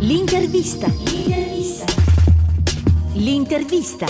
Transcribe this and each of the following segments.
L'intervista. L'intervista. L'intervista.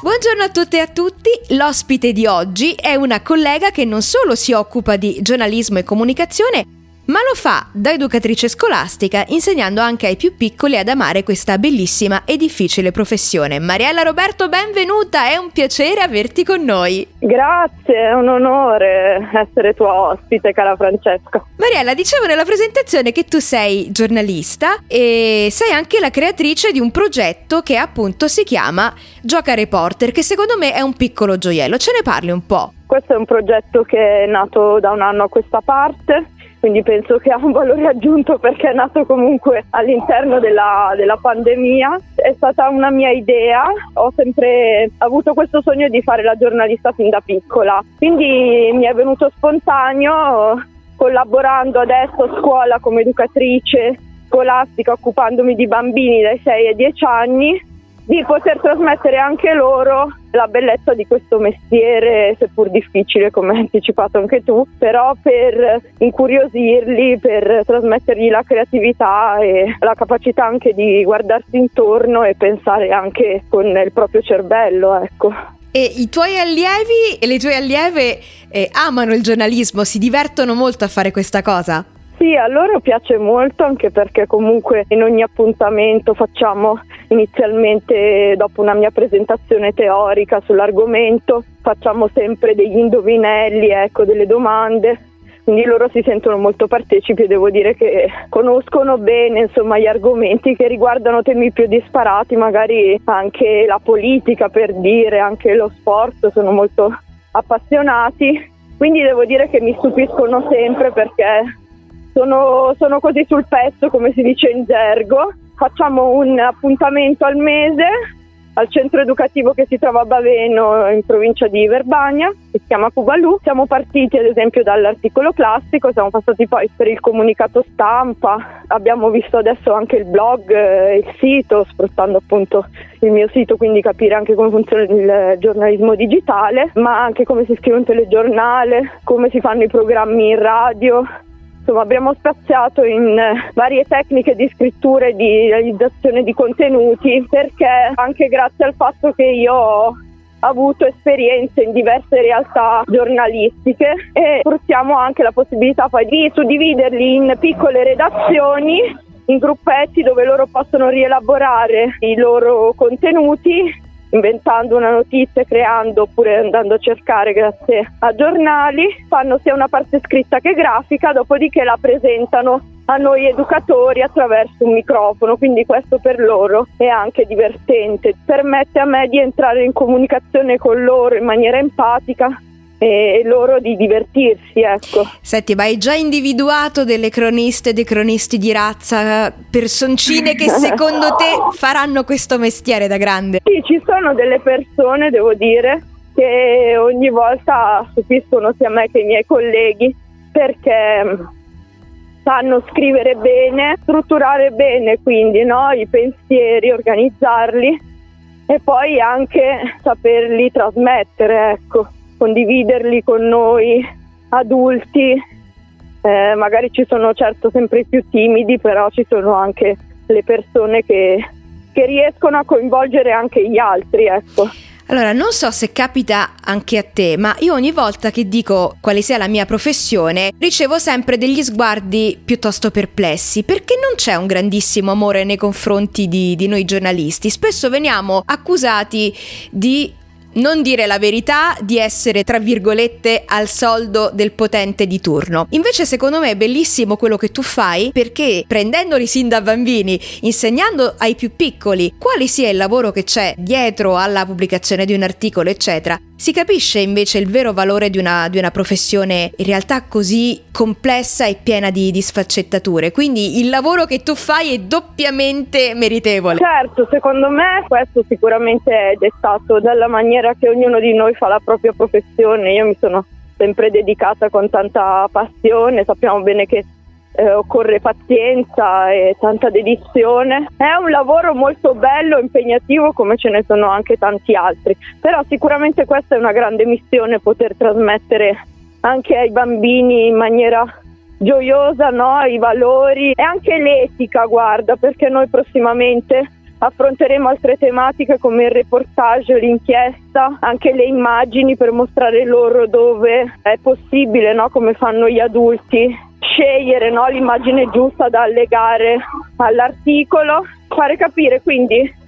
Buongiorno a tutte e a tutti, l'ospite di oggi è una collega che non solo si occupa di giornalismo e comunicazione, ma lo fa da educatrice scolastica, insegnando anche ai più piccoli ad amare questa bellissima e difficile professione. Mariella Roberto, benvenuta, è un piacere averti con noi. Grazie, è un onore essere tua ospite, cara Francesca. Mariella, dicevo nella presentazione che tu sei giornalista e sei anche la creatrice di un progetto che appunto si chiama Gioca Reporter, che secondo me è un piccolo gioiello. Ce ne parli un po'? Questo è un progetto che è nato da un anno a questa parte quindi penso che ha un valore aggiunto perché è nato comunque all'interno della, della, pandemia. È stata una mia idea, ho sempre avuto questo sogno di fare la giornalista fin da piccola, quindi mi è venuto spontaneo collaborando adesso a scuola come educatrice scolastica occupandomi di bambini dai 6 ai 10 anni di poter trasmettere anche loro la bellezza di questo mestiere, seppur difficile come hai anticipato anche tu, però per incuriosirli, per trasmettergli la creatività e la capacità anche di guardarsi intorno e pensare anche con il proprio cervello, ecco. E i tuoi allievi e le tue allieve eh, amano il giornalismo, si divertono molto a fare questa cosa? Sì, a loro piace molto anche perché comunque in ogni appuntamento facciamo inizialmente dopo una mia presentazione teorica sull'argomento, facciamo sempre degli indovinelli, ecco, delle domande. Quindi loro si sentono molto partecipi e devo dire che conoscono bene insomma, gli argomenti che riguardano temi più disparati, magari anche la politica per dire, anche lo sport, sono molto appassionati, quindi devo dire che mi stupiscono sempre perché sono, sono così sul pezzo, come si dice in gergo. Facciamo un appuntamento al mese al centro educativo che si trova a Baveno in provincia di Verbania, che si chiama Cubalù. Siamo partiti ad esempio dall'articolo classico, siamo passati poi per il comunicato stampa, abbiamo visto adesso anche il blog, eh, il sito, sfruttando appunto il mio sito, quindi capire anche come funziona il giornalismo digitale, ma anche come si scrive un telegiornale, come si fanno i programmi in radio, Insomma, abbiamo spaziato in eh, varie tecniche di scrittura e di realizzazione di contenuti perché anche grazie al fatto che io ho avuto esperienze in diverse realtà giornalistiche e sfruttiamo anche la possibilità poi di suddividerli in piccole redazioni in gruppetti dove loro possono rielaborare i loro contenuti inventando una notizia, creando oppure andando a cercare grazie a giornali, fanno sia una parte scritta che grafica, dopodiché la presentano a noi educatori attraverso un microfono, quindi questo per loro è anche divertente, permette a me di entrare in comunicazione con loro in maniera empatica e loro di divertirsi, ecco. Senti, ma hai già individuato delle croniste, dei cronisti di razza, personcine che secondo te faranno questo mestiere da grande? Sì, ci sono delle persone, devo dire, che ogni volta stupiscono sia me che i miei colleghi perché mm, sanno scrivere bene, strutturare bene quindi no? i pensieri, organizzarli e poi anche saperli trasmettere, ecco condividerli con noi adulti. Eh, magari ci sono certo sempre più timidi, però ci sono anche le persone che, che riescono a coinvolgere anche gli altri. Ecco. Allora, non so se capita anche a te, ma io ogni volta che dico quale sia la mia professione, ricevo sempre degli sguardi piuttosto perplessi, perché non c'è un grandissimo amore nei confronti di, di noi giornalisti. Spesso veniamo accusati di non dire la verità, di essere tra virgolette al soldo del potente di turno. Invece secondo me è bellissimo quello che tu fai perché prendendoli sin da bambini, insegnando ai più piccoli quale sia il lavoro che c'è dietro alla pubblicazione di un articolo, eccetera, si capisce invece il vero valore di una, di una professione in realtà così complessa e piena di, di, sfaccettature. Quindi il lavoro che tu fai è doppiamente meritevole. Certo, secondo me questo sicuramente è dettato dalla maniera che ognuno di noi fa la propria professione. Io mi sono sempre dedicata con tanta passione, sappiamo bene che eh, occorre pazienza e tanta dedizione. È un lavoro molto bello, impegnativo come ce ne sono anche tanti altri, però sicuramente questa è una grande missione poter trasmettere anche ai bambini in maniera gioiosa, no? I valori e anche l'etica, guarda, perché noi prossimamente affronteremo altre tematiche come il reportage, l'inchiesta, anche le immagini per mostrare loro dove è possibile, no? come fanno gli adulti, scegliere no? l'immagine giusta da allegare all'articolo, fare capire quindi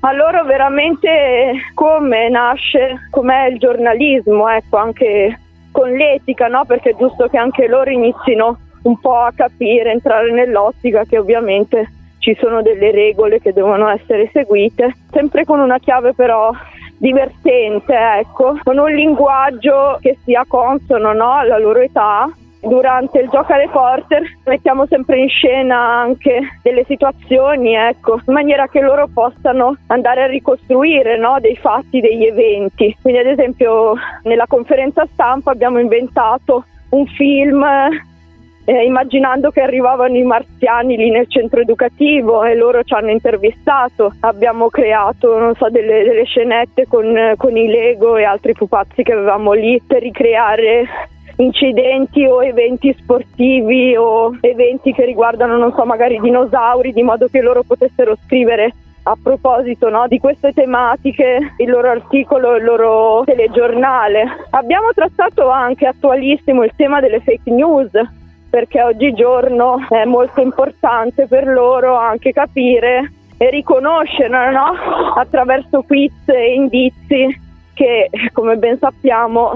a loro veramente come nasce, com'è il giornalismo, ecco, anche con l'etica, no? perché è giusto che anche loro inizino un po' a capire, entrare nell'ottica che ovviamente ci sono delle regole che devono essere seguite, sempre con una chiave però divertente, ecco, con un linguaggio che sia consono no, alla loro età. Durante il gioco a reporter mettiamo sempre in scena anche delle situazioni, ecco, in maniera che loro possano andare a ricostruire no, dei fatti, degli eventi. Quindi ad esempio nella conferenza stampa abbiamo inventato un film eh, immaginando che arrivavano i marziani lì nel centro educativo e loro ci hanno intervistato. Abbiamo creato so, delle, delle, scenette con, con i Lego e altri pupazzi che avevamo lì per ricreare incidenti o eventi sportivi o eventi che riguardano, non so, magari dinosauri, di modo che loro potessero scrivere a proposito no, di queste tematiche, il loro articolo, il loro telegiornale. Abbiamo trattato anche attualissimo il tema delle fake news perché oggigiorno è molto importante per loro anche capire e riconoscere no? attraverso quiz e indizi che come ben sappiamo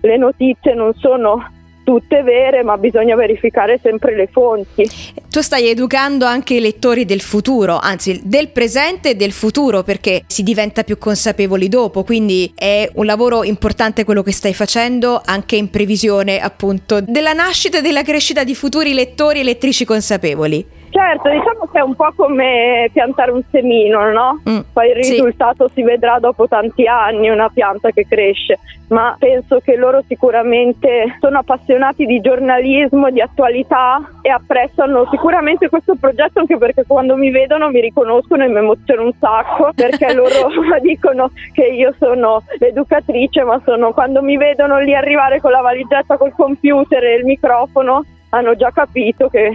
le notizie non sono tutte vere, ma bisogna verificare sempre le fonti. Tu stai educando anche i lettori del futuro, anzi del presente e del futuro, perché si diventa più consapevoli dopo, quindi è un lavoro importante quello che stai facendo anche in previsione appunto della nascita e della crescita di futuri lettori e lettrici consapevoli. Certo, diciamo che è un po' come piantare un semino, no? Mm, Poi il risultato sì. si vedrà dopo tanti anni, una pianta che cresce, ma penso che loro sicuramente sono appassionati di giornalismo, di attualità e apprezzano sicuramente questo progetto anche perché quando mi vedono mi riconoscono e mi emoziono un sacco perché loro dicono che io sono l'educatrice, ma sono quando mi vedono lì arrivare con la valigetta col computer e il microfono hanno già capito che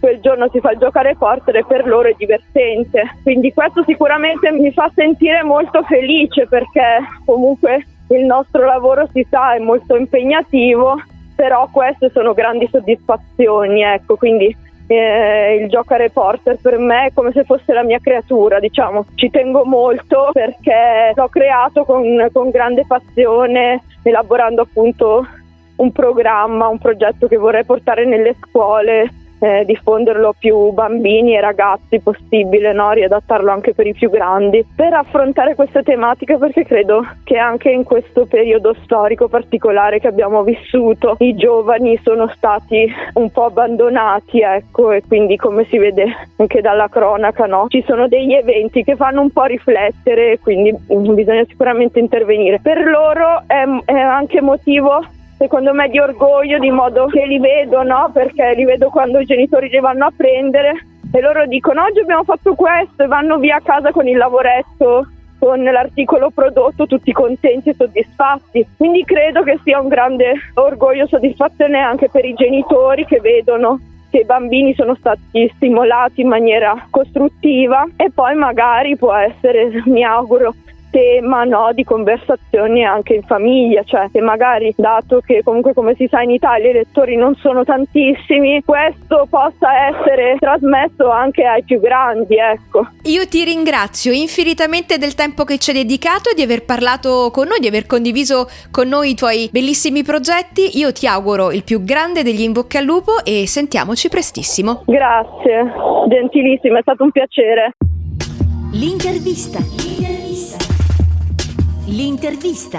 quel giorno si fa il giocare e per loro è divertente. Quindi questo sicuramente mi fa sentire molto felice perché comunque il nostro lavoro si sa è molto impegnativo, però queste sono grandi soddisfazioni, ecco, quindi eh, il gioco a reporter per me è come se fosse la mia creatura, diciamo. Ci tengo molto perché l'ho creato con, con grande passione, elaborando appunto un programma, un progetto che vorrei portare nelle scuole eh, diffonderlo a più bambini e ragazzi possibile, no? riadattarlo anche per i più grandi, per affrontare queste tematiche perché credo che anche in questo periodo storico particolare che abbiamo vissuto i giovani sono stati un po' abbandonati, ecco, e quindi come si vede anche dalla cronaca, no? ci sono degli eventi che fanno un po' riflettere quindi bisogna sicuramente intervenire. Per loro è, è anche motivo secondo me di orgoglio di modo che li vedo, no? Perché li vedo quando i genitori li vanno a prendere e loro dicono oggi abbiamo fatto questo e vanno via a casa con il lavoretto con l'articolo prodotto tutti contenti e soddisfatti. Quindi credo che sia un grande orgoglio e soddisfazione anche per i genitori che vedono che i bambini sono stati stimolati in maniera costruttiva e poi magari può essere, mi auguro, tema no, di conversazioni anche in famiglia, cioè che magari dato che comunque come si sa in Italia i lettori non sono tantissimi, questo possa essere trasmesso anche ai più grandi, ecco. Io ti ringrazio infinitamente del tempo che ci hai dedicato e di aver parlato con noi, di aver condiviso con noi i tuoi bellissimi progetti. Io ti auguro il più grande degli in bocca al lupo e sentiamoci prestissimo. Grazie, gentilissima, è stato un piacere. L'intervista. L'intervista.